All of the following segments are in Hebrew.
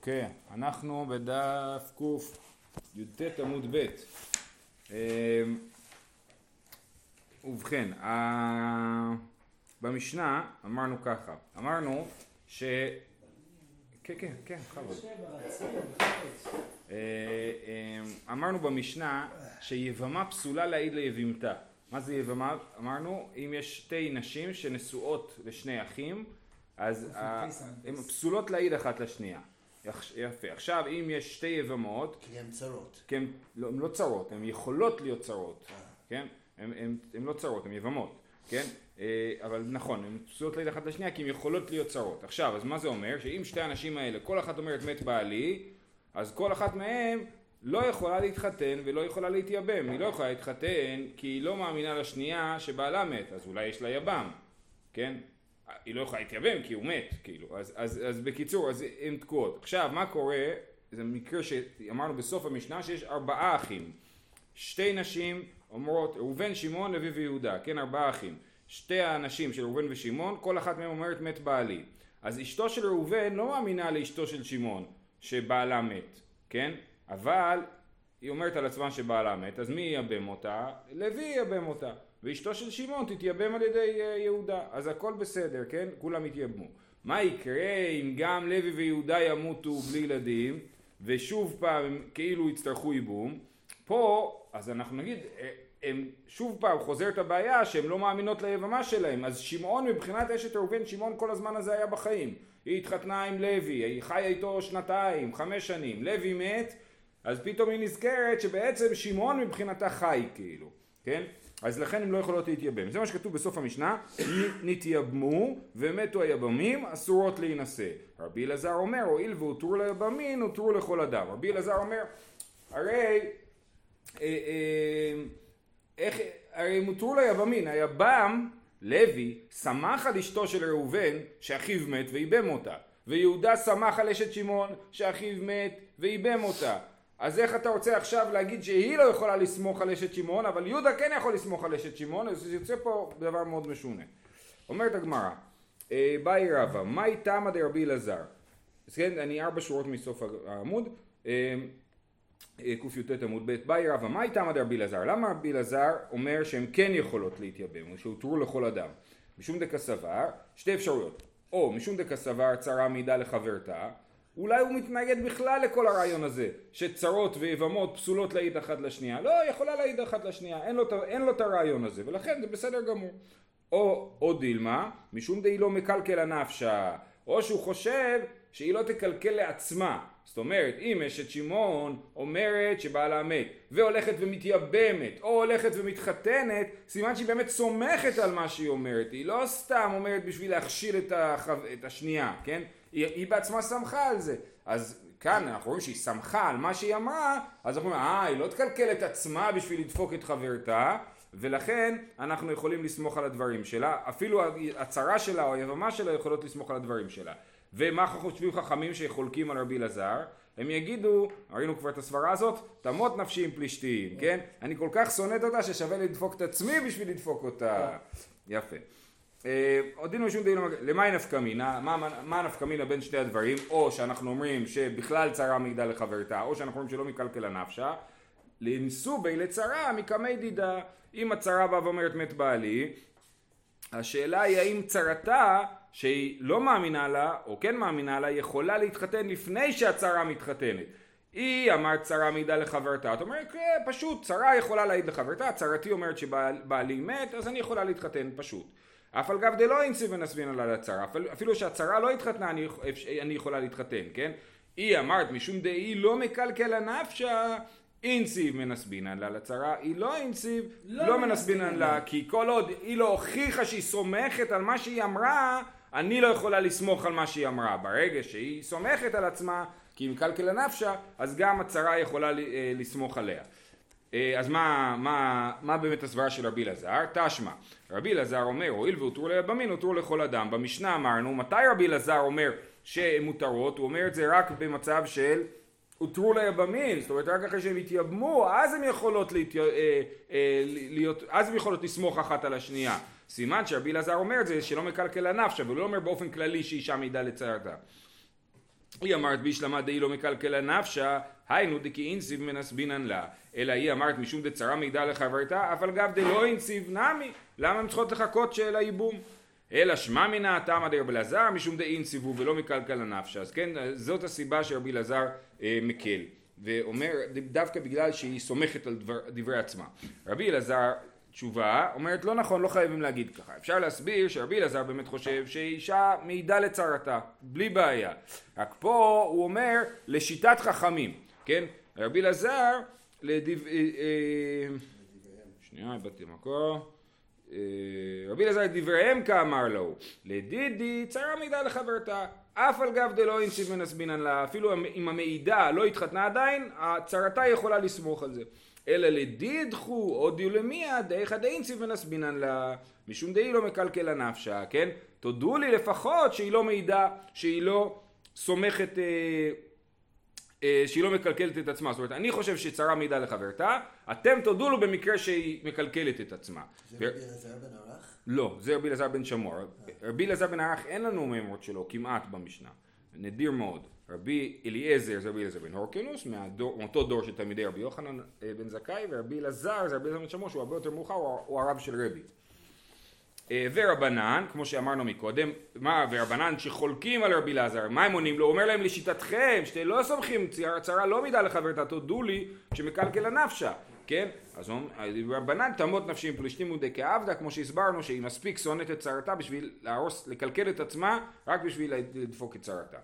אוקיי, אנחנו בדף קי"ט עמוד ב'. אמ, ובכן, במשנה אמרנו ככה, אמרנו ש... כן, כן, כן, בכבוד. אמ, אמרנו במשנה שיבמה פסולה להעיד ליבימתה. מה זה יבמה? אמרנו, אם יש שתי נשים שנשואות לשני אחים, אז הן פסולות להעיד אחת לשנייה. יפה. עכשיו, אם יש שתי יבמות... כי הן צרות. כי הן לא, לא צרות, הן יכולות להיות צרות. אה. כן? הן לא צרות, הן יבמות. כן? אה, אבל נכון, הן פסולות להעיד אחת לשנייה כי הן יכולות להיות צרות. עכשיו, אז מה זה אומר? שאם שתי הנשים האלה, כל אחת אומרת מת בעלי, אז כל אחת מהן לא יכולה להתחתן ולא יכולה להתייבם. היא לא יכולה להתחתן כי היא לא מאמינה לשנייה שבעלה מת, אז אולי יש לה יבם. כן? היא לא יכולה להתייבם כי הוא מת, כאילו, אז, אז, אז בקיצור, אז הן תקועות. עכשיו, מה קורה, זה מקרה שאמרנו בסוף המשנה שיש ארבעה אחים. שתי נשים אומרות, ראובן, שמעון, לוי ויהודה, כן, ארבעה אחים. שתי האנשים של ראובן ושמעון, כל אחת מהן אומרת מת בעלי. אז אשתו של ראובן לא מאמינה לאשתו של שמעון, שבעלה מת, כן? אבל היא אומרת על עצמה שבעלה מת, אז מי ייבם אותה? לוי ייבם אותה. ואשתו של שמעון תתייבם על ידי אה, יהודה. אז הכל בסדר, כן? כולם יתייבמו. מה יקרה אם גם לוי ויהודה ימותו בלי ילדים, ושוב פעם כאילו יצטרכו ייבום? פה, אז אנחנו נגיד, אה, הם שוב פעם חוזרת הבעיה שהן לא מאמינות ליבמה שלהם. אז שמעון מבחינת אשת ראובן, שמעון כל הזמן הזה היה בחיים. היא התחתנה עם לוי, היא חיה איתו שנתיים, חמש שנים. לוי מת, אז פתאום היא נזכרת שבעצם שמעון מבחינתה חי כאילו, כן? אז לכן הן לא יכולות להתייבם. זה מה שכתוב בסוף המשנה, נתייבמו ומתו היבמים אסורות להינשא. רבי אלעזר אומר, הואיל והותרו ליבמים, הותרו לכל אדם. רבי אלעזר אומר, הרי, אה, אה, איך, הרי הם הותרו ליבמים, היבם, לוי, שמח על אשתו של ראובן, שאחיו מת ואיבם אותה. ויהודה שמח על אשת שמעון, שאחיו מת ואיבם אותה. אז איך אתה רוצה עכשיו להגיד שהיא לא יכולה לסמוך על אשת שמעון, אבל יהודה כן יכול לסמוך על אשת שמעון, אז יוצא פה דבר מאוד משונה. אומרת הגמרא, אה, באי רבא, מאי תמא דרבי אלעזר? אז כן, אני ארבע שורות מסוף העמוד, אה, אה, קי"ט עמוד ב', באי רבא, מאי תמא דרבי אלעזר? למה רבי אלעזר אומר שהן כן יכולות להתייבם, או שהותרו לכל אדם? משום דקסבר, שתי אפשרויות, או משום דקסבר צרה מידה לחברתה, אולי הוא מתנגד בכלל לכל הרעיון הזה, שצרות ויבמות פסולות להעיד אחת לשנייה. לא, יכולה להעיד אחת לשנייה, אין לו, אין לו את הרעיון הזה, ולכן זה בסדר גמור. או, או דילמה, משום דהי לא מקלקל הנפשה, או שהוא חושב שהיא לא תקלקל לעצמה. זאת אומרת, אם אשת שמעון אומרת שבעלה מת, והולכת ומתייבמת, או הולכת ומתחתנת, סימן שהיא באמת סומכת על מה שהיא אומרת. היא לא סתם אומרת בשביל להכשיל את, החו... את השנייה, כן? היא, היא בעצמה שמחה על זה. אז כאן אנחנו רואים שהיא שמחה על מה שהיא אמרה, אז אנחנו אומרים, אה, היא לא תקלקל את עצמה בשביל לדפוק את חברתה, ולכן אנחנו יכולים לסמוך על הדברים שלה, אפילו הצרה שלה או היבמה שלה יכולות לסמוך על הדברים שלה. ומה חושבים חכמים שחולקים על רבי אלעזר? הם יגידו, ראינו כבר את הסברה הזאת, תמות נפשי עם פלישתים, כן? אני כל כך שונאת אותה ששווה לדפוק את עצמי בשביל לדפוק אותה. יפה. אה, עוד דין ושום דין, למה היא נפקא מינה? מה נפקא מינה בין שני הדברים? או שאנחנו אומרים שבכלל צרה מעידה לחברתה, או שאנחנו אומרים שלא מקלקל הנפשה. לנסובי לצרה מקמי דידה. אם הצרה באה ואומרת מת בעלי, השאלה היא האם צרתה שהיא לא מאמינה לה, או כן מאמינה לה, יכולה להתחתן לפני שהצרה מתחתנת. היא אמרת צרה מעידה לחברתה, את אומרת כן, פשוט צרה יכולה להעיד לחברתה, צרתי אומרת שבעלי מת אז אני יכולה להתחתן פשוט. אף על גב דלא אינסי ונסבינא לה לצרה, אפילו שהצרה לא התחתנה אני, אני יכולה להתחתן, כן? היא אמרת משום דהי לא מקלקל הנפשה אינסיב מנסבינן לה לצרה, היא לא אינסיב, לא, לא מנסבינן לה, כי כל עוד היא לא הוכיחה שהיא סומכת על מה שהיא אמרה, אני לא יכולה לסמוך על מה שהיא אמרה. ברגע שהיא סומכת על עצמה, כי היא מקלקל נפשה, אז גם הצרה יכולה אה, לסמוך עליה. אה, אז מה, מה, מה באמת הסברה של רבי אלעזר? תשמע, רבי אלעזר אומר, הואיל והותרו ליבמין, הותרו לכל אדם. במשנה אמרנו, מתי רבי אלעזר אומר שהן מותרות? הוא אומר את זה רק במצב של הותרו ליבמין, זאת אומרת רק אחרי שהם התייבמו, אז הן יכולות להתי... אה, אה, להיות, יכולות לסמוך אחת על השנייה. סימן שרבי אלעזר אומר את זה שלא מקלקל הנפש, אבל הוא לא אומר באופן כללי שאישה מעידה לצערתה. היא אמרת בישלמה דאי לא מקלקלה נפשה, היינו דכי אינסיב מנסבינן לה. אלא היא אמרת משום דצרה מידע לחברתה, אף על גב דלא אינסיב נמי. למה הן צריכות לחכות של הייבום? אלא שמע מנה תמא דרבי אלעזר משום דאינסיבו ולא מקלקלה נפשה. אז כן, זאת הסיבה שרבי אלעזר אה, מקל. ואומר דווקא בגלל שהיא סומכת על דבר, דברי עצמה. רבי אלעזר תשובה אומרת לא נכון לא חייבים להגיד ככה אפשר להסביר שרבי אלעזר באמת חושב שאישה מעידה לצרתה בלי בעיה רק פה הוא אומר לשיטת חכמים כן? רבי אלעזר לדב... אה, אה, שנייה איבדתי מקור. אה, רבי אלעזר דבריהם כאמר לו לדידי צרה מעידה לחברתה אף על גב דלא אינסיב מנסבינן לה אפילו אם המעידה לא התחתנה עדיין הצרתה יכולה לסמוך על זה. אלא לדידחו הודיעו למיד דאיכא דאינציב מנסבינן לה משום דאי לא מקלקל הנפשה כן? תודו לי לפחות שהיא לא מעידה שהיא לא סומכת אה, שהיא לא מקלקלת את עצמה. זאת אומרת אני חושב שצרה מעידה לחברתה אתם תודו לו במקרה שהיא מקלקלת את עצמה. זה רבי אלעזר בן ערך? לא זה רבי אלעזר בן שמור רבי אלעזר בן ערך אין לנו מימות שלו כמעט במשנה. נדיר מאוד. רבי אליעזר זה רבי אליעזר בן הורקנוס, מאותו דור של תלמידי רבי יוחנן אה, בן זכאי, ורבי אלעזר זה רבי אלעזר בן שמור שהוא הרבה יותר מאוחר, הוא הרב של רבי. אה, ורבנן, כמו שאמרנו מקודם, מה, ורבנן שחולקים על רבי אלעזר, מה הם עונים לו? הוא אומר להם לשיטתכם, שאתם לא סומכים, צרה לא מידה לחברתה, תודו לי שמקלקל הנפשה, כן? אז רבנן תמות נפשי עם פלישתים ודכעבדה, כמו שהסברנו שהיא מספיק שונאת את צרתה בשביל להרוס, לקלקל את עצמה, רק בשביל לדפוק את צרתה.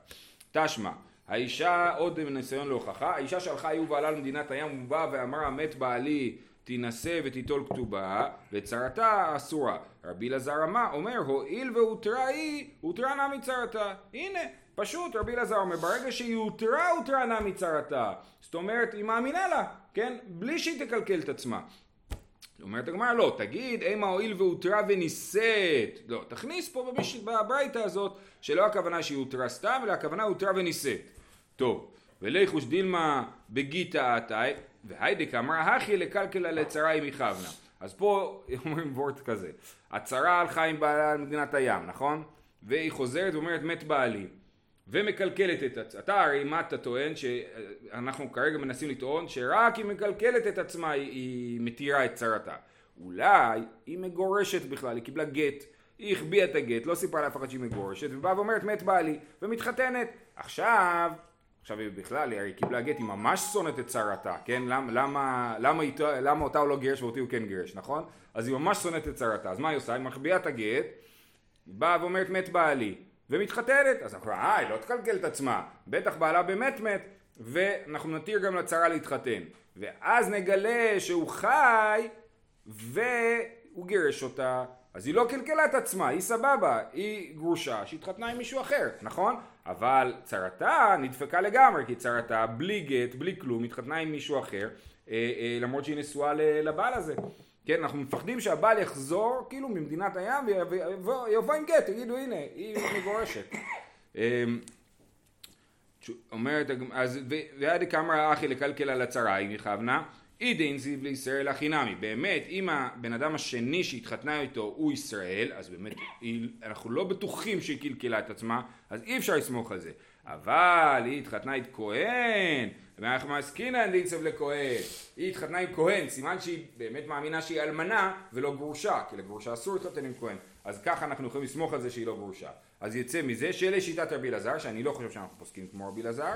תשמע, האישה עוד ניסיון להוכחה, האישה שהלכה היא ובעלה למדינת הים ובאה ואמרה מת בעלי תינשא ותיטול כתובה וצרתה אסורה. רבי אלעזר אומר הואיל והותרה היא, הותרה נא מצרתה. הנה, פשוט רבי אלעזר אומר ברגע שהיא הותרה, הותרה נא מצרתה. זאת אומרת היא מאמינה לה, כן? בלי שהיא תקלקל את עצמה. אומרת הגמרא לא, תגיד אימה הואיל והותרה ונישאת. לא, תכניס פה במש... בברייתא הזאת שלא הכוונה שהיא הותרה סתם, אלא הכוונה הותרה ונישאת. טוב, וליחוש דילמה בגיתא עתאי, והיידק אמרה הכי לקלקלה לצרה עם מכוונה. אז פה אומרים וורט כזה, הצרה הלכה עם בעלה על מדינת הים, נכון? והיא חוזרת ואומרת מת בעלי. ומקלקלת את עצמה. אתה הרי מה אתה טוען שאנחנו כרגע מנסים לטעון שרק היא מקלקלת את עצמה היא, היא מתירה את צרתה. אולי היא מגורשת בכלל, היא קיבלה גט, היא החביאה את הגט, לא סיפרה לאף אחד שהיא מגורשת, ובאה ואומרת מת בעלי, ומתחתנת. עכשיו, עכשיו היא בכלל, היא קיבלה גט, היא ממש שונאת את צרתה, כן? למה, למה, למה, למה אותה הוא לא גירש ואותי הוא כן גירש, נכון? אז היא ממש שונאת את צרתה, אז מה היא עושה? היא מחביאה את הגט, באה ואומרת מת בעלי. ומתחתנת, אז אנחנו אה, היא לא תקלקל את עצמה, בטח בעלה באמת מת, ואנחנו נתיר גם לצרה להתחתן. ואז נגלה שהוא חי, והוא גירש אותה, אז היא לא קלקלה את עצמה, היא סבבה, היא גרושה שהתחתנה עם מישהו אחר, נכון? אבל צרתה נדפקה לגמרי, כי צרתה בלי גט, בלי כלום, התחתנה עם מישהו אחר, אה, אה, למרות שהיא נשואה לבעל הזה. כן, אנחנו מפחדים שהבעל יחזור כאילו ממדינת הים ויבוא עם גט, תגידו הנה, היא מגורשת. אמ, אומרת, אז ועד כמה אחי לקלקל על הצרה היא מכוונה, אידין זיו לישראל הכי נמי. באמת, אם הבן אדם השני שהתחתנה איתו הוא ישראל, אז באמת אנחנו לא בטוחים שהיא קלקלה את עצמה, אז אי אפשר לסמוך על זה. אבל היא התחתנה את כהן, ואנחנו מעסקינן דינצב לכהן. היא התחתנה עם כהן, סימן שהיא באמת מאמינה שהיא אלמנה ולא גרושה, כי לגרושה אסור להתחתן עם כהן. אז ככה אנחנו יכולים לסמוך על זה שהיא לא גרושה. אז יצא מזה שלשיטת רבי אלעזר, שאני לא חושב שאנחנו פוסקים כמו רבי אלעזר,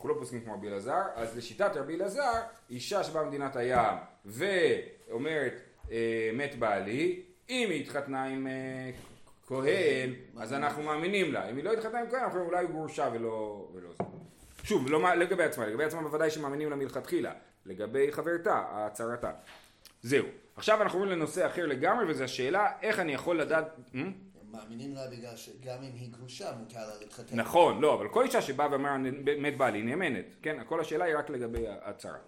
אה, אה, לא פוסקים כמו רבי אלעזר, אז לשיטת רבי אלעזר, אישה שבאה ממדינת הים ואומרת אה, מת בעלי, אם היא התחתנה עם כהן, אז אנחנו מאמינים לה. אם היא לא התחתנה עם כהן, אנחנו אומרים אולי היא גרושה ולא זה. שוב, לא לגבי עצמה, לגבי עצמה בוודאי שמאמינים לה מלכתחילה, לגבי חברתה, הצהרתה. זהו. עכשיו אנחנו עוברים לנושא אחר לגמרי, וזו השאלה איך אני יכול לדעת... מאמינים לה בגלל שגם אם היא גרושה מותר לה להתחתן. נכון, לא, אבל כל אישה שבאה ואומרה מת בעלי נאמנת, כן? כל השאלה היא רק לגבי הצהרה.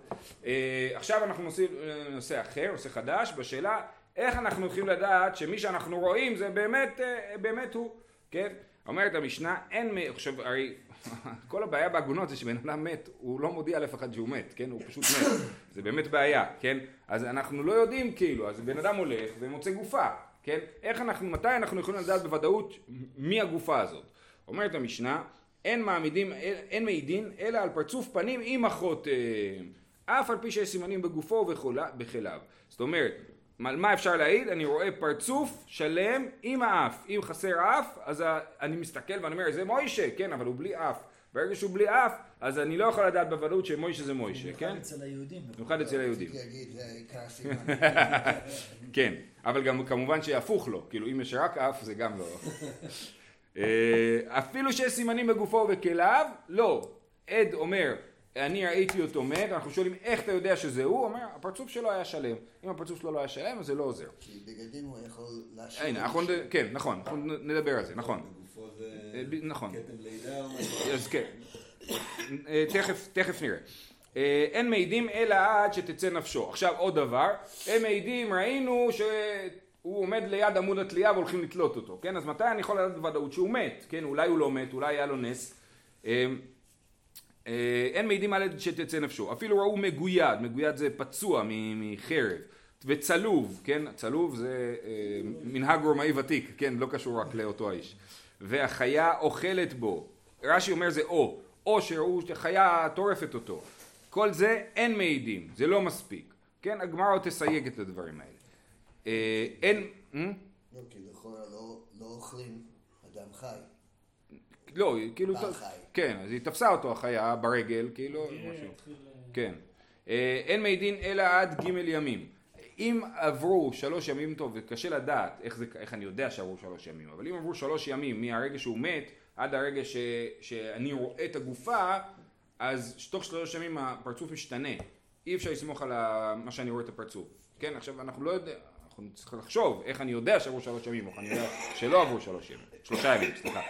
אה, עכשיו אנחנו נושאים לנושא אחר, נושא חדש, בשאלה איך אנחנו הולכים לדעת שמי שאנחנו רואים זה באמת, אה, באמת הוא, כן? אומרת המשנה, אין, עכשיו הרי כל הבעיה בעגונות זה שבן אדם מת, הוא לא מודיע לאף אחד שהוא מת, כן? הוא פשוט מת. זה באמת בעיה, כן? אז אנחנו לא יודעים כאילו, אז בן אדם הולך ומוצא גופה, כן? איך אנחנו, מתי אנחנו יכולים לדעת בוודאות מי הגופה הזאת? אומרת המשנה, אין מעמידים, אין מעידין אלא על פרצוף פנים עם החותם, אף על פי שיש סימנים בגופו ובכליו. זאת אומרת, מה אפשר להעיד? אני רואה פרצוף שלם עם האף. אם חסר אף, אז אני מסתכל ואני אומר, זה מוישה, כן, אבל הוא בלי אף. ברגע שהוא בלי אף, אז אני לא יכול לדעת בוודאות שמוישה זה מוישה, כן? במיוחד אצל היהודים. במיוחד אצל היהודים. כן, אבל גם כמובן שהפוך לו, כאילו אם יש רק אף זה גם לא. אה, אפילו שיש סימנים בגופו ובכליו, לא. עד אומר, אני ראיתי אותו מת, אנחנו שואלים איך אתה יודע שזה הוא, הוא אומר, הפרצוף שלו היה שלם. אם הפרצוף שלו לא היה שלם, אז זה לא עוזר. כי בגדים הוא יכול להשאיר. הנה, כן, נכון, אנחנו נדבר על זה, נכון. בגופו זה אה, נכון. כתם לידה או. אז כן. אה, תכף, תכף נראה. אה, אין מעידים אלא עד שתצא נפשו. עכשיו עוד דבר, הם מעידים, ראינו שהוא עומד ליד עמוד התלייה והולכים לתלות אותו, כן? אז מתי אני יכול לדעת בוודאות שהוא מת, כן? אולי הוא לא מת, אולי היה לו נס. אין מעידים עד שתצא נפשו. אפילו ראו מגויד, מגויד זה פצוע מחרב. וצלוב, כן? צלוב זה מנהג רומאי ותיק, כן? לא קשור רק לאותו האיש. והחיה אוכלת בו. רש"י אומר זה או, או שראו שחיה טורפת אותו. כל זה אין מעידים, זה לא מספיק. כן? הגמרא עוד תסייג את הדברים האלה. אה, אין... אה? לא, כי לכאורה לא- לא אוכלים אדם חי. לא, כאילו... חי. כן, אז היא תפסה אותו החיה ברגל, כאילו, משהו. כן. אה, אין מעידין אלא עד ג' ימים. אם עברו שלוש ימים, טוב, וקשה לדעת איך, זה, איך אני יודע שעברו שלוש ימים, אבל אם עברו שלוש ימים מהרגע שהוא מת עד הרגע ש, שאני רואה את הגופה, אז תוך שלוש ימים הפרצוף משתנה. אי אפשר לסמוך על מה שאני רואה את הפרצוף. כן, עכשיו אנחנו לא יודעים, אנחנו צריכים לחשוב איך אני יודע שעברו שלוש ימים, או איך אני יודע שלא עברו שלוש ימים, שלושה ימים, סליחה.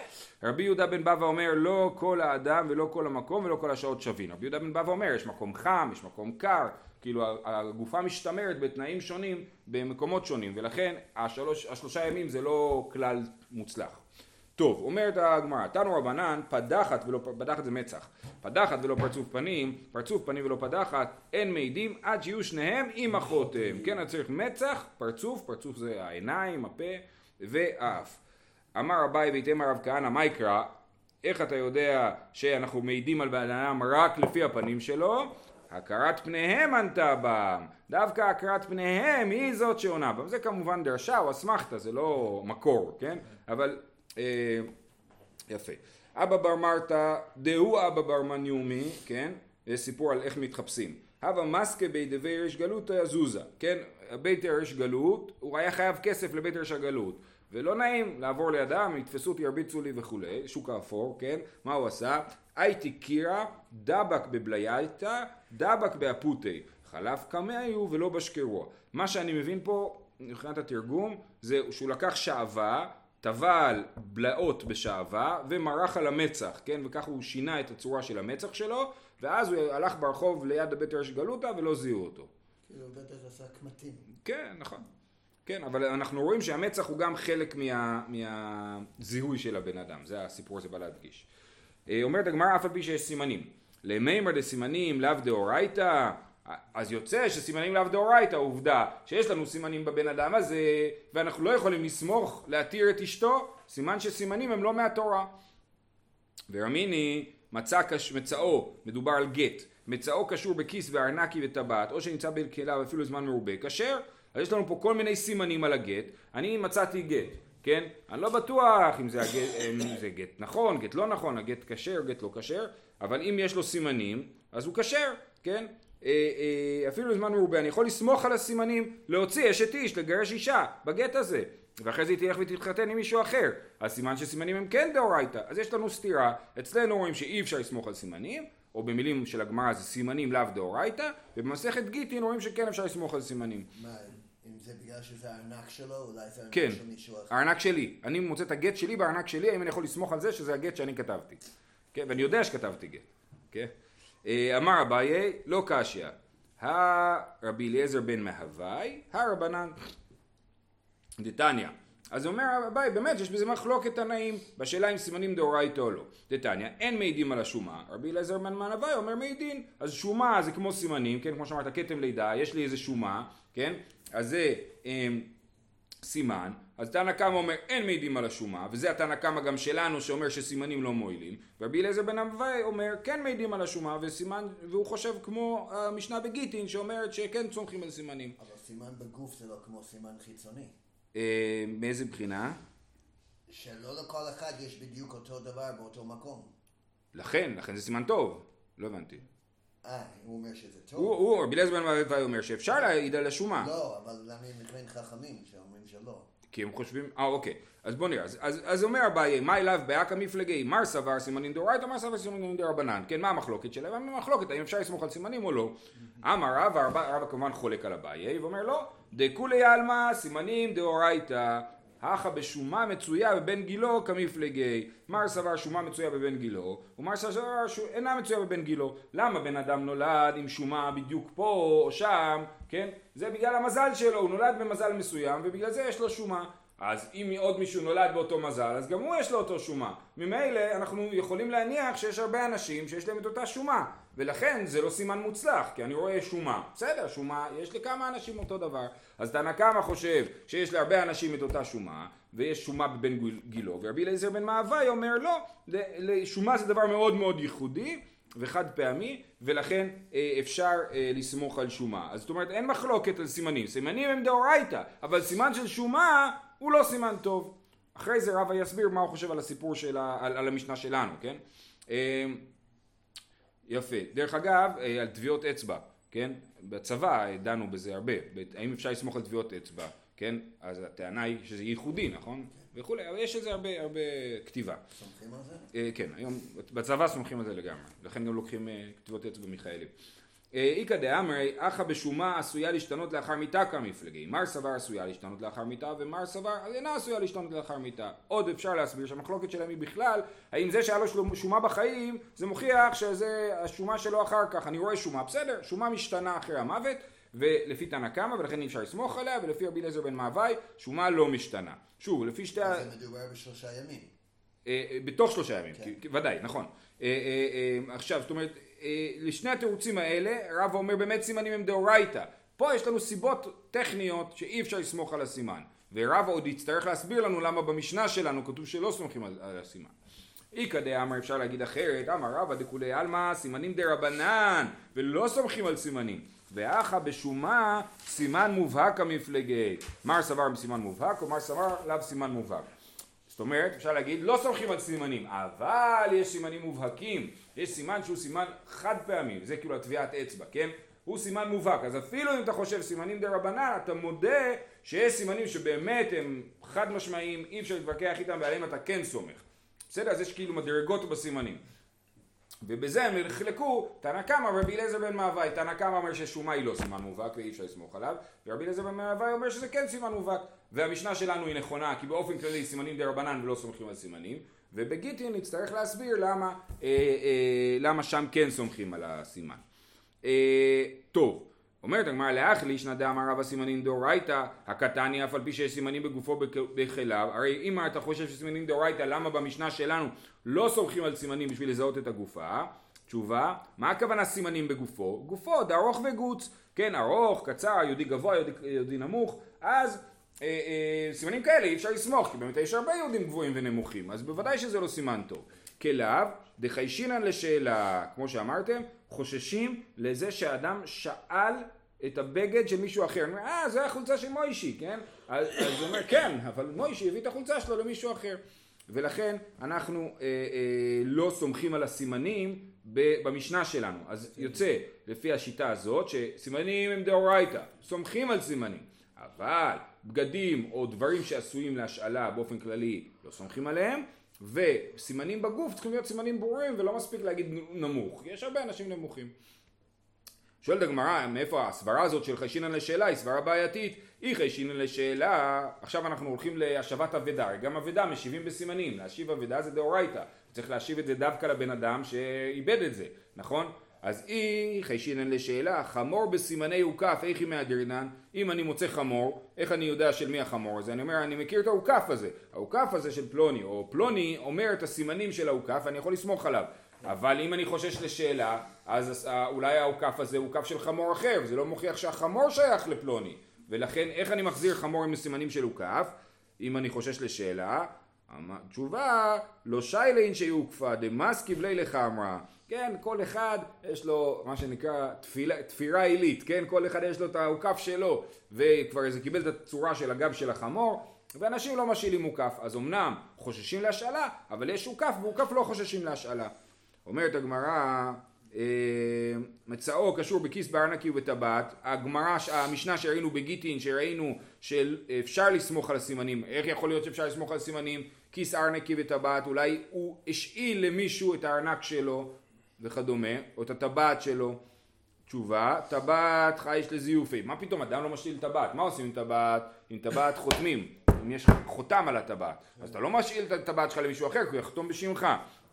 רבי יהודה בן בבא אומר לא כל האדם ולא כל המקום ולא כל השעות שווים. רבי יהודה בן בבא אומר יש מקום חם, יש מקום קר, כאילו הגופה משתמרת בתנאים שונים במקומות שונים ולכן השלוש, השלושה ימים זה לא כלל מוצלח. טוב, אומרת הגמרא, תנו רבנן, פדחת ולא, פדחת זה מצח, פדחת ולא פרצוף פנים, פרצוף פנים ולא פדחת, אין מעידים עד שיהיו שניהם עם החותם. כן, אז צריך מצח, פרצוף, פרצוף זה העיניים, הפה והאף. אמר אביי ויתאם הרב כהנא, מה יקרא? איך אתה יודע שאנחנו מעידים על בן אדם רק לפי הפנים שלו? הכרת פניהם ענתה בם, דווקא הכרת פניהם היא זאת שעונה בם. זה כמובן דרשה או אסמכתה, זה לא מקור, כן? אבל אה, יפה. אבא בר מרתא, דהו אבא בר מניומי, כן? זה סיפור על איך מתחפשים. הווה מסקה בי דבי ריש גלותא יזוזה, כן? בית ריש גלות, הוא היה חייב כסף לבית ריש הגלות. ולא נעים לעבור לידם, יתפסו אותי, ירביצו לי וכולי, שוק האפור, כן? מה הוא עשה? הייתי קירה, דבק בבלייתא, דבק באפותי. חלף קמאיו ולא בשקרו. מה שאני מבין פה, מבחינת התרגום, זה שהוא לקח שעווה, טבל בלעות בשעווה ומרח על המצח, כן? וככה הוא שינה את הצורה של המצח שלו, ואז הוא הלך ברחוב ליד בית ראש גלותא ולא זיהו אותו. כאילו בטח עשה קמטים. כן, נכון. כן, אבל אנחנו רואים שהמצח הוא גם חלק מה, מהזיהוי של הבן אדם, זה הסיפור הזה בא להדגיש. אה, אומרת הגמרא אף על פי שיש סימנים. למימר דסימנים לאו דאורייתא, אז יוצא שסימנים לאו דאורייתא, עובדה שיש לנו סימנים בבן אדם הזה, ואנחנו לא יכולים לסמוך להתיר את אשתו, סימן שסימנים הם לא מהתורה. ורמיני מצא קש... מצאו, מדובר על גט, מצאו קשור בכיס וארנקי וטבעת, או שנמצא בכליו אפילו זמן מרובה, כשר. אז יש לנו פה כל מיני סימנים על הגט, אני מצאתי גט, כן? אני לא בטוח אם זה, הגט, אם זה גט נכון, גט לא נכון, הגט כשר, גט לא כשר, אבל אם יש לו סימנים, אז הוא כשר, כן? אה, אה, אפילו זמן מרובה, אני יכול לסמוך על הסימנים, להוציא אשת איש, לגרש אישה, בגט הזה. ואחרי זה היא תלך ותתחתן עם מישהו אחר. אז סימן שסימנים הם כן דאורייתא. אז יש לנו סתירה, אצלנו רואים שאי אפשר לסמוך על סימנים, או במילים של הגמרא זה סימנים לאו דאורייתא, ובמסכת גיטין רואים שכן אפשר לסמוך על סימנים. מה, אם זה בגלל שזה הארנק שלו, אולי זה כן, הארנק של מישהו אחר. הארנק שלי. אני מוצא את הגט שלי בארנק שלי, האם אני יכול לסמוך על זה שזה הגט שאני כתבתי. כן, ואני יודע שכתבתי גט. כן? אה, אמר אביי, לא קשיא. הרבי אליעזר בן מהווי, הרבנן. דתניא. אז אומר אביי, באמת יש בזה מחלוקת תנאים בשאלה אם סימנים דאורייתא או לא. דתניא, אין מעידים על השומה. רבי אליעזר בן מהווי אומר מעידין. אז שומה זה כמו סימנים, כן? כמו שאמרת, כתם לידה, יש לי איזה שומה, כן? אז זה אה, סימן. אז תנא קמא אומר אין מעידים על השומה, וזה התנא קמא גם שלנו שאומר שסימנים לא מועילים, ורבי אליעזר בן אבי אומר כן מעידים על השומה, וסימן, והוא חושב כמו המשנה בגיטין שאומרת שכן צומחים על סימנים. אבל סימן בגוף זה לא כמו סימן חיצוני. אה, מאיזה בחינה? שלא לכל אחד יש בדיוק אותו דבר באותו מקום. לכן, לכן זה סימן טוב. לא הבנתי. אה, הוא אומר שזה טוב? הוא, הוא, רבי אליעזר בן אבי אומר שאפשר להעיד על השומה. לא, אבל למה הם נקראים חכמים שאומרים שלא? כי הם חושבים, אה אוקיי, אז בוא נראה, אז, אז, אז אומר אביי, מה אליו באקא מפלגי, מר סבר סימנין דאורייתא, מר סבר סימנין דרבנן, כן, מה המחלוקת שלהם? המחלוקת, האם אפשר לסמוך על סימנים או לא? אמר רבא, רבא כמובן חולק על אביי, ואומר לא, דכולי עלמא סימנים דאורייתא, הכא בשומה מצויה בבן גילו כמפלגי, מר סבר שומה מצויה בבן גילו, ומר סבר אינה מצויה בבן גילו. למה בן אדם נולד עם שומה בדיוק פה או שם, כן? זה בגלל המזל שלו, הוא נולד במזל מסוים ובגלל זה יש לו שומה. אז אם עוד מישהו נולד באותו מזל, אז גם הוא יש לו אותו שומה. ממילא אנחנו יכולים להניח שיש הרבה אנשים שיש להם את אותה שומה, ולכן זה לא סימן מוצלח, כי אני רואה שומה. בסדר, שומה, יש לכמה אנשים אותו דבר. אז תנא קמא חושב שיש להרבה אנשים את אותה שומה, ויש שומה בבן גילו, ורבי אליעזר בן מאווי אומר לא, שומה זה דבר מאוד מאוד ייחודי. וחד פעמי, ולכן אה, אפשר אה, לסמוך על שומה. אז זאת אומרת, אין מחלוקת על סימנים. סימנים הם דאורייתא, אבל סימן של שומה הוא לא סימן טוב. אחרי זה רבא יסביר מה הוא חושב על הסיפור של ה, על, על המשנה שלנו, כן? אה, יפה. דרך אגב, אה, על טביעות אצבע, כן? בצבא דנו בזה הרבה. האם אפשר לסמוך על טביעות אצבע, כן? אז הטענה היא שזה ייחודי, נכון? וכולי, אבל יש על זה הרבה, הרבה כתיבה. סומכים על זה? אה, כן, היום בצבא סומכים על זה לגמרי, לכן גם לוקחים אה, כתיבות אצבע מיכאלים. אה, איכא דאמרי, אחא בשומה עשויה להשתנות לאחר מיתה כמפלגי. מר סבר עשויה להשתנות לאחר מיתה, ומר סבר אינה עשויה להשתנות לאחר מיתה. עוד אפשר להסביר שהמחלוקת שלהם היא בכלל, האם זה שהיה לו שומה בחיים, זה מוכיח שזה השומה שלו אחר כך. אני רואה שומה, בסדר, שומה משתנה אחרי המוות, ולפי תנא קמא, ולכן אי אפשר לסמוך עליה, ולפי רבי אליעזר בן מאווי, שומה לא משתנה. שוב, לפי שתי... ה... זה מדובר בשלושה ימים. אה, אה, בתוך שלושה ימים, כן. ודאי, נכון. עכשיו, זאת אומרת, לשני התירוצים האלה, רב אומר באמת סימנים הם דאורייתא. פה יש לנו סיבות טכניות שאי אפשר לסמוך על הסימן. ורב עוד יצטרך להסביר לנו למה במשנה שלנו כתוב שלא סומכים על, על הסימן. איכא דאמר אפשר להגיד אחרת, אמר רבא דכולי עלמא סימנים דרבנן ולא סומכים על סימנים. ואחא בשומה סימן מובהק המפלגי. מר סבר בסימן מובהק או מר סבר לאו סימן מובהק. זאת אומרת, אפשר להגיד, לא סומכים על סימנים, אבל יש סימנים מובהקים. יש סימן שהוא סימן חד פעמי, זה כאילו הטביעת אצבע, כן? הוא סימן מובהק. אז אפילו אם אתה חושב סימנים דה רבנן, אתה מודה שיש סימנים שבאמת הם חד משמעיים, אי אפשר להתווכח איתם ועליהם אתה כן סומך. בסדר? אז יש כאילו מדרגות בסימנים. ובזה הם נחלקו, תנא קמא ורבי אליעזר בן מאווי, תנא קמא אומר ששומה היא לא סימן מובהק ואי אפשר לסמוך עליו, ורבי אליעזר בן מאווי אומר שזה כן סימן מובהק, והמשנה שלנו היא נכונה, כי באופן כללי סימנים דה רבנן ולא סומכים על סימנים, ובגיטין נצטרך להסביר למה, אה, אה, למה שם כן סומכים על הסימן. אה, טוב, אומרת הגמרא לאחלי ישנא דאמר רב הסימנים דאורייתא הקטני אף על פי שיש סימנים בגופו בכליו הרי אם אתה חושב שסימנים דאורייתא למה במשנה שלנו לא סומכים על סימנים בשביל לזהות את הגופה תשובה מה הכוונה סימנים בגופו? גופו עוד ארוך וגוץ כן ארוך קצר יהודי גבוה יהודי, יהודי נמוך אז סימנים כאלה אי אפשר לסמוך כי באמת יש הרבה יהודים גבוהים ונמוכים אז בוודאי שזה לא סימן טוב כלאו דחיישינן לשאלה כמו שאמרתם חוששים לזה שאדם שאל את הבגד של מישהו אחר. אני אומר, אה, זו החולצה של מוישי, כן? אז הוא אומר, כן, אבל מוישי הביא את החולצה שלו למישהו אחר. ולכן אנחנו אה, אה, לא סומכים על הסימנים במשנה שלנו. אז יוצא לפי השיטה הזאת שסימנים הם דאורייתא, סומכים על סימנים. אבל בגדים או דברים שעשויים להשאלה באופן כללי לא סומכים עליהם. וסימנים בגוף צריכים להיות סימנים ברורים ולא מספיק להגיד נמוך, יש הרבה אנשים נמוכים. שואלת הגמרא, מאיפה הסברה הזאת של חיישינן לשאלה היא סברה בעייתית? אי חיישינן לשאלה, עכשיו אנחנו הולכים להשבת אבדה, גם אבדה משיבים בסימנים, להשיב אבדה זה דאורייתא, צריך להשיב את זה דווקא לבן אדם שאיבד את זה, נכון? אז אי חיישינן לשאלה, חמור בסימני הוקף, איך היא מהדרינן? אם אני מוצא חמור, איך אני יודע של מי החמור הזה? אני אומר, אני מכיר את ההוקף הזה, ההוקף הזה של פלוני, או פלוני אומר את הסימנים של ההוקף, אני יכול לסמוך עליו. אבל אם אני חושש לשאלה, אז אולי האוכף הזה הוא כף של חמור אחר, וזה לא מוכיח שהחמור שייך לפלוני. ולכן איך אני מחזיר חמור עם סימנים של אוכף? אם אני חושש לשאלה, תשובה, לא שיילין שיוקפא דמאס קיבלי לך אמרה. כן, כל אחד יש לו מה שנקרא תפילה, תפירה עילית, כן, כל אחד יש לו את האוכף שלו, וכבר זה קיבל את הצורה של הגב של החמור, ואנשים לא משאילים מוקף, אז אמנם חוששים להשאלה, אבל יש אוכף, ואוכף לא חוששים להשאלה. אומרת הגמרא, אה, מצאו קשור בכיס בארנקי ובטבעת, הגמרא, המשנה שראינו בגיטין, שראינו שאפשר לסמוך על הסימנים, איך יכול להיות שאפשר לסמוך על הסימנים? כיס ארנקי וטבעת, אולי הוא השאיל למישהו את הארנק שלו וכדומה, או את הטבעת שלו. תשובה, טבעת חייש לזיופי. מה פתאום, אדם לא משאיל טבעת. מה עושים עם טבעת? עם טבעת חותמים. אם יש חותם על הטבעת. אז אתה לא משאיל את הטבעת שלך למישהו אחר, כי הוא יחתום בשמך.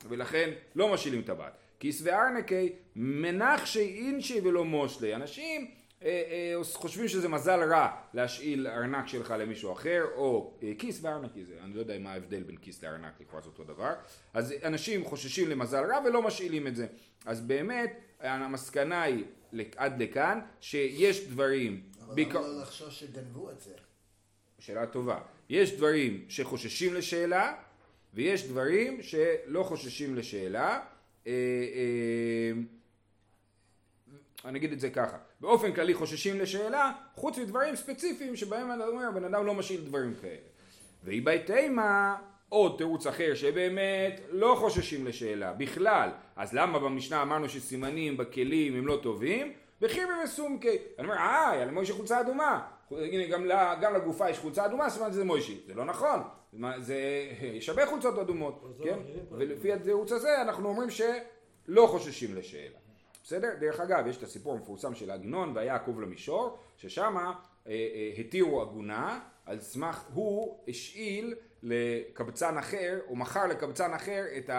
ולכן לא משאילים טבעת. כיס וארנקי מנחשי אינשי ולא מושלי. אנשים חושבים שזה מזל רע להשאיל ארנק שלך למישהו אחר, או אה, כיס וארנקי זה, אני לא יודע מה ההבדל בין כיס לארנק, לכאורה זה אותו דבר. אז אנשים חוששים למזל רע ולא משאילים את זה. אז באמת, המסקנה היא עד לכאן, שיש דברים... אבל למה לא לחשוש שגנבו את זה? שאלה טובה. יש דברים שחוששים לשאלה, ויש דברים שלא חוששים לשאלה. אני אגיד את זה ככה, באופן כללי חוששים לשאלה, חוץ מדברים ספציפיים שבהם אני אומר, הבן אדם לא משאיל דברים כאלה. והיא בהתאמה עוד תירוץ אחר שבאמת לא חוששים לשאלה בכלל, אז למה במשנה אמרנו שסימנים בכלים הם לא טובים? בחימי מסומקי, אני אומר אה, היה למוישה חולצה אדומה, הנה גם, גם לגופה יש חולצה אדומה, סימן שזה מוישי, זה לא נכון, זה יש הרבה חולצות אדומות, כן? ולפי התירוץ הזה אנחנו אומרים שלא חוששים לשאלה. בסדר? דרך אגב, יש את הסיפור המפורסם של עגנון והיה עקוב למישור, ששם אה, אה, התירו עגונה, על סמך, הוא השאיל לקבצן אחר, או מכר לקבצן אחר את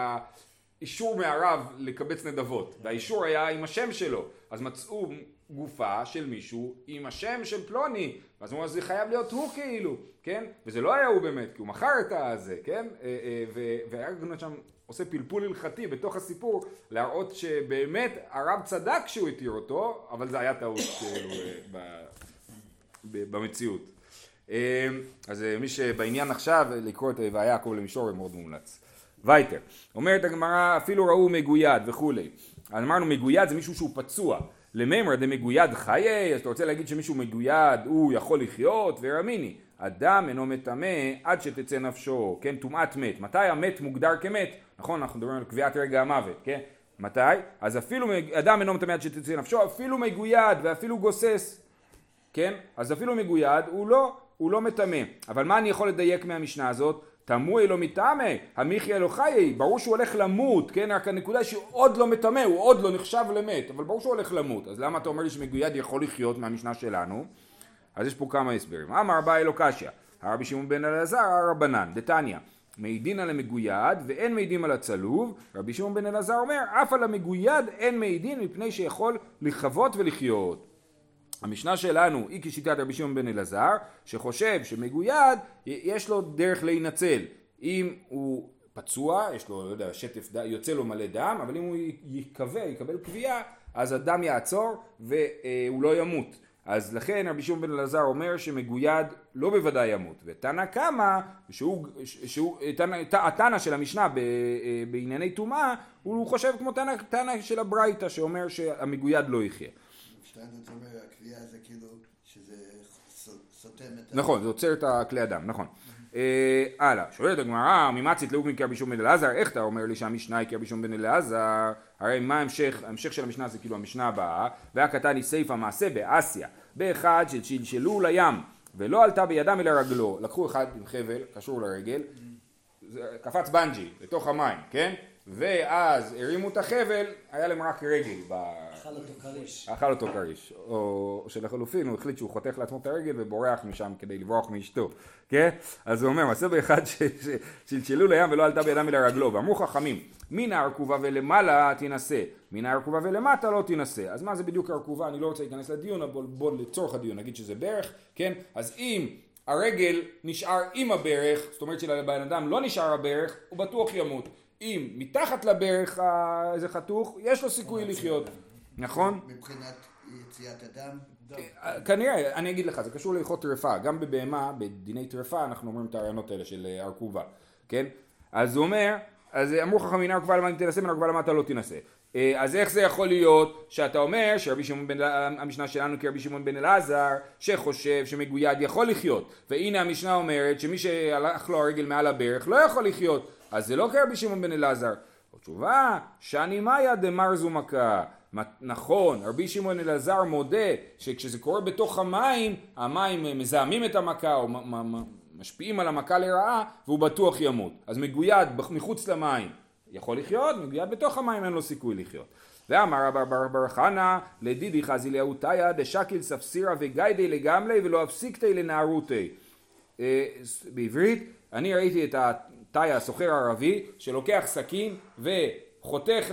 האישור מהרב לקבץ נדבות, והאישור היה עם השם שלו, אז מצאו גופה של מישהו עם השם של פלוני, ואז הוא אמר זה חייב להיות הוא כאילו, כן? וזה לא היה הוא באמת, כי הוא מכר את הזה, כן? אה, אה, והיה שם עושה פלפול הלכתי בתוך הסיפור להראות שבאמת הרב צדק כשהוא התיר אותו אבל זה היה טעות כאילו במציאות. אה, אז אה, מי שבעניין עכשיו לקרוא את והיה יעקב למישור מאוד מומלץ. וייטר, אומרת הגמרא אפילו ראו מגויד וכולי. אמרנו מגויד זה מישהו שהוא פצוע. למימר דמגויד חיי, אז אתה רוצה להגיד שמישהו מגויד הוא יכול לחיות? ורמיני. אדם אינו מטמא עד שתצא נפשו, כן? טומאת מת. מתי המת מוגדר כמת? נכון, אנחנו מדברים על קביעת רגע המוות, כן? מתי? אז אפילו אדם אינו מטמא עד שתצא נפשו, אפילו מגויד ואפילו גוסס, כן? אז אפילו מגויד הוא לא, הוא לא מטמא. אבל מה אני יכול לדייק מהמשנה הזאת? תמוה לא מטמא, המחיה לא ברור שהוא הולך למות, כן? רק הנקודה שהוא עוד לא מטמא, הוא עוד לא נחשב למת, אבל ברור שהוא הולך למות. אז למה אתה אומר לי שמגויד יכול לחיות מהמשנה שלנו? אז יש פה כמה הסברים. אמר אביי לא קשיא, הרבי שמעון בן אלעזר, הרבנן, דתניא. מעידין על המגויד ואין מעידים על הצלוב, רבי שמעון בן אלעזר אומר אף על המגויד אין מעידין מפני שיכול לכבות ולחיות. המשנה שלנו היא כשיטת רבי שמעון בן אלעזר שחושב שמגויד יש לו דרך להינצל אם הוא פצוע, יש לו, לא יודע, שטף יוצא לו מלא דם, אבל אם הוא יקווה, יקבל קביעה, אז הדם יעצור והוא לא ימות. אז לכן רבי שמעון בן אלעזר אומר שמגויד לא בוודאי ימות. ותנא קמא, שהוא, שהוא, התנא של המשנה ב, בענייני טומאה, הוא חושב כמו תנא של הברייתא שאומר שהמגויד לא יחיה. שטיינזרץ אומר, הקביעה זה כאילו שזה סותם את... נכון, זה עוצר את הכלי הדם, נכון. אה, הלאה, שואלת הגמרא, ממצית לאוקמין כרבי שמעון בן אלעזר, איך אתה אומר לי שהמשנה היא כרבי שמעון בן אלעזר? הרי מה ההמשך? ההמשך של המשנה זה כאילו המשנה הבאה, והקטני סיפא מעשה באסיה, באחד ששלשלו לים ולא עלתה בידם אלא רגלו, לקחו אחד עם חבל, קשור לרגל, קפץ בנג'י לתוך המים, כן? ואז הרימו את החבל, היה להם רק רגל. אכל אותו כריש. אכל אותו כריש. או שלחלופין הוא החליט שהוא חותך לעצמו את הרגל ובורח משם כדי לברוח מאשתו, כן? אז הוא אומר, מעשה באחד ששלשלו לים ולא עלתה בידם אלא רגלו, ואמרו חכמים, מן הארכובה ולמעלה תינשא, מן הארכובה ולמטה לא תינשא. אז מה זה בדיוק ארכובה? אני לא רוצה להיכנס לדיון, אבל בוא לצורך הדיון נגיד שזה ברך, כן? אז אם הרגל נשאר עם הברך, זאת אומרת שלבן אדם לא נשאר הברך, הוא בטוח ימות. אם מתחת לברך איזה חתוך, יש לו סיכוי לחיות, נכון? מבחינת יציאת אדם? כנראה, אני אגיד לך, זה קשור להלכות טרפה, גם בבהמה, בדיני טרפה, אנחנו אומרים את הרעיונות האלה של אה, ארכובה, כן? אז הוא אומר, אז אמרו חכמים ארכובה למה תנסה, מן ארכובה למה אתה לא תנסה. אה, אז איך זה יכול להיות שאתה אומר שרבי שמעון בן, המשנה שלנו כרבי שמעון בן אלעזר שחושב שמגויד יכול לחיות והנה המשנה אומרת שמי שהלך לו הרגל מעל הברך לא יכול לחיות אז זה לא כרבי שמעון בן אלעזר התשובה שאני מאיה דמר זו מכה נכון רבי שמעון אלעזר מודה שכשזה קורה בתוך המים המים מזהמים את המכה או משפיעים על המכה לרעה והוא בטוח ימות אז מגויד מחוץ למים יכול לחיות, מגויד בתוך המים אין לו סיכוי לחיות. ואמר בר בר חנא לדידי חזי לאותיה דשקיל ספסירה וגיידי לגמלי ולא הפסיקתי לנערותי. אה, בעברית, אני ראיתי את התאיה הסוחר הערבי שלוקח סכין וחותך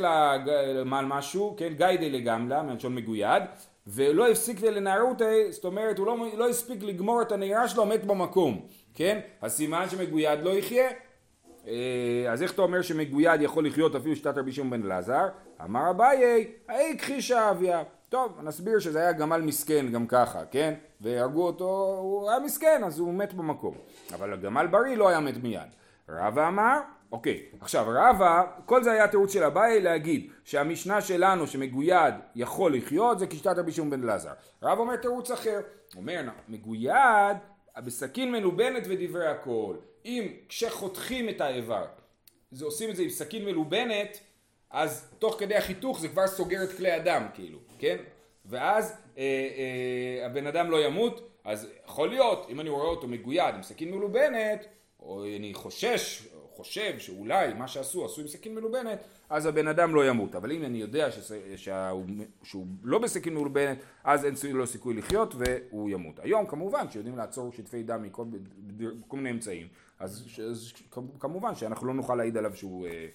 על משהו, כן, גיידי לגמלה, מלשון מגויד, ולא הפסיק לנערותי, זאת אומרת הוא לא, לא הספיק לגמור את הנעירה שלו, מת במקום, כן? הסימן שמגויד לא יחיה, אה, אז איך אתה אומר שמגויד יכול לחיות אפילו שיטת רבי שמעון בן אלעזר? אמר אביי, היי כחישה אביה. טוב, נסביר שזה היה גמל מסכן גם ככה, כן? והרגו אותו, הוא היה מסכן, אז הוא מת במקום. אבל הגמל בריא לא היה מת מיד. רבא אמר, אוקיי, עכשיו רבא, כל זה היה תירוץ של אביי להגיד שהמשנה שלנו שמגויד יכול לחיות זה כשיטת רבי שמעון בן אלעזר. רבא אומר תירוץ אחר, אומר מגויד בסכין מלובנת ודברי הכל. אם כשחותכים את האיבר, זה עושים את זה עם סכין מלובנת, אז תוך כדי החיתוך זה כבר סוגר את כלי הדם כאילו, כן? ואז אה, אה, הבן אדם לא ימות, אז יכול להיות, אם אני רואה אותו מגויד עם סכין מלובנת, או אני חושש, חושב שאולי מה שעשו עשו עם סכין מלובנת, אז הבן אדם לא ימות. אבל אם אני יודע שס, שהוא, שהוא לא בסכין מלובנת, אז אין לו סיכוי לחיות והוא ימות. היום כמובן שיודעים לעצור שטפי דם מכל כל מיני אמצעים, אז, אז כמובן שאנחנו לא נוכל להעיד עליו שהוא אה,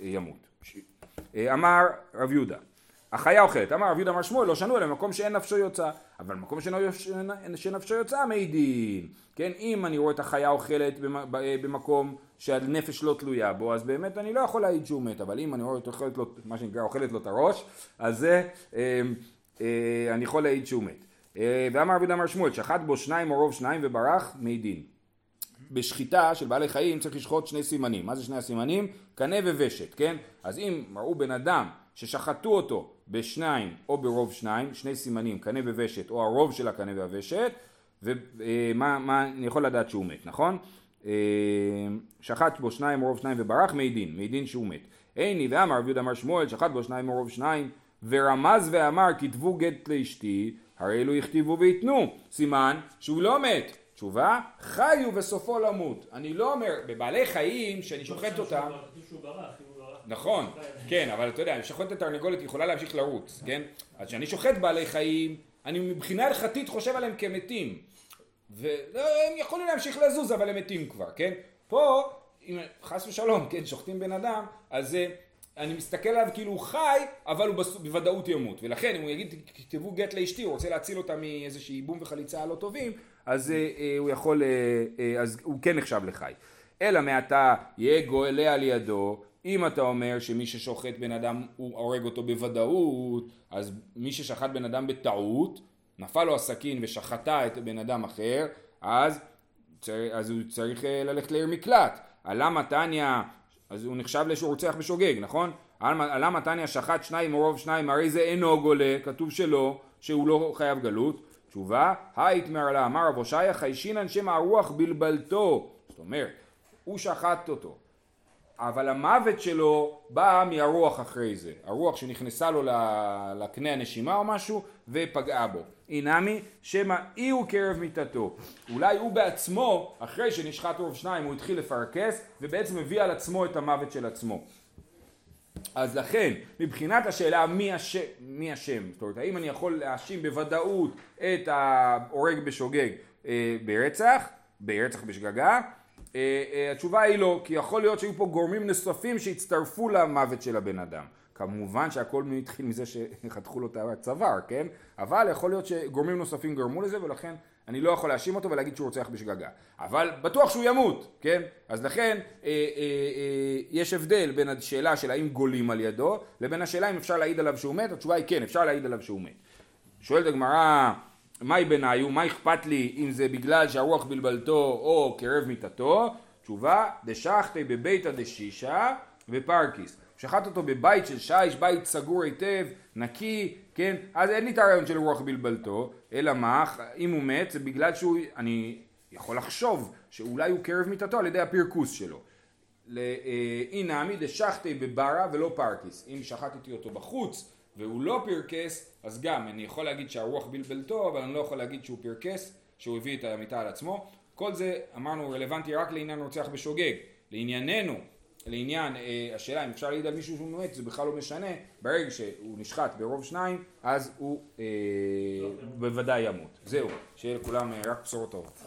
ימות. אה, אמר רב יהודה החיה אוכלת, אמר רב יהודה אמר שמואל לא שנו אלא במקום שאין נפשו יוצא, אבל במקום שאין נפשו יוצא מעידין, כן, אם אני רואה את החיה אוכלת במקום שהנפש לא תלויה בו, אז באמת אני לא יכול להעיד שהוא מת, אבל אם אני רואה אותו אוכלת לו, מה שנקרא אוכלת לו את הראש, אז זה, אה, אה, אני יכול להעיד שהוא מת. אה, ואמר רבי אמר שמואל, שחט בו שניים או רוב שניים וברח מעידין. בשחיטה של בעלי חיים צריך לשחוט שני סימנים. מה זה שני הסימנים? קנה ווושת, כן? אז אם ראו בן אדם ששחטו אותו בשניים או ברוב שניים, שני סימנים, קנה וושת או הרוב של הקנה והוושת, ומה אני יכול לדעת שהוא מת, נכון? אה, שחט בו שניים או רוב שניים וברח, מעידין, מעידין שהוא מת. איני ואמר רבי יהודה אמר שמואל, שחט בו שניים או רוב שניים, ורמז ואמר כתבו גט לאשתי, הרי אלו יכתיבו ויתנו, סימן שהוא לא מת. תשובה, חיו וסופו למות. אני לא אומר, בבעלי חיים, שאני שוחט אותם... נכון, כן, אבל אתה יודע, אני שוחט את התרנגולת, היא יכולה להמשיך לרוץ, כן? אז כשאני שוחט בעלי חיים, אני מבחינה הלכתית חושב עליהם כמתים. והם יכולים להמשיך לזוז, אבל הם מתים כבר, כן? פה, אם חס ושלום, כן, שוחטים בן אדם, אז אני מסתכל עליו כאילו הוא חי, אבל הוא בוודאות ימות. ולכן, אם הוא יגיד, תכתבו גט לאשתי, הוא רוצה להציל אותה מאיזושהי איבום וחליצה לא טובים, אז אה, אה, הוא יכול, אה, אז הוא כן נחשב לחי. אלא מעתה יהיה גואלה על ידו, אם אתה אומר שמי ששוחט בן אדם הוא הורג אותו בוודאות, אז מי ששחט בן אדם בטעות, נפל לו הסכין ושחטה את בן אדם אחר, אז, אז הוא צריך ללכת לעיר מקלט. למה תניא, אז הוא נחשב לשהוא רוצח בשוגג, נכון? למה תניא שחט שניים מרוב שניים, הרי זה אינו גולה, כתוב שלא, שהוא לא חייב גלות. תשובה, היתמר לה, אמר רב הושעיה חיישינן שם הרוח בלבלתו. זאת אומרת, הוא שחט אותו, אבל המוות שלו בא מהרוח אחרי זה, הרוח שנכנסה לו לקנה הנשימה או משהו ופגעה בו. אינמי שמא אי הוא קרב מיתתו. אולי הוא בעצמו, אחרי שנשחט רוב שניים, הוא התחיל לפרקס ובעצם הביא על עצמו את המוות של עצמו. אז לכן, מבחינת השאלה מי השם, מי השם, זאת אומרת, האם אני יכול להאשים בוודאות את ההורג בשוגג אה, ברצח, ברצח בשגגה, התשובה היא לא, כי יכול להיות שהיו פה גורמים נוספים שהצטרפו למוות של הבן אדם. כמובן שהכל התחיל מזה שחתכו לו את הצוואר, כן? אבל יכול להיות שגורמים נוספים גרמו לזה ולכן אני לא יכול להאשים אותו ולהגיד שהוא רוצח בשגגה. אבל בטוח שהוא ימות, כן? אז לכן אה, אה, אה, יש הבדל בין השאלה של האם גולים על ידו לבין השאלה אם אפשר להעיד עליו שהוא מת, התשובה היא כן, אפשר להעיד עליו שהוא מת. שואלת הגמרא, מהי בניו, מה אכפת לי אם זה בגלל שהרוח בלבלתו או קרב מיתתו? תשובה, דשחטי בביתא דשישא ופרקיס. שחט אותו בבית של שיש, בית סגור היטב, נקי, כן? אז אין לי את הרעיון של רוח בלבלתו, אלא מה? אם הוא מת זה בגלל שהוא, אני יכול לחשוב שאולי הוא קרב מיתתו על ידי הפרקוס שלו. אי נמי דשחטי בברה ולא פרקיס. אם שחטתי אותו בחוץ והוא לא פרקס, אז גם אני יכול להגיד שהרוח בלבלתו, אבל אני לא יכול להגיד שהוא פרקס, שהוא הביא את המיטה על עצמו. כל זה אמרנו רלוונטי רק לעניין רוצח בשוגג. לענייננו, לעניין אה, השאלה אם אפשר להעיד על מישהו שהוא מת, זה בכלל לא משנה, ברגע שהוא נשחט ברוב שניים, אז הוא אה, בוודאי ימות. זהו, שיהיה לכולם אה, רק בשורות טובות.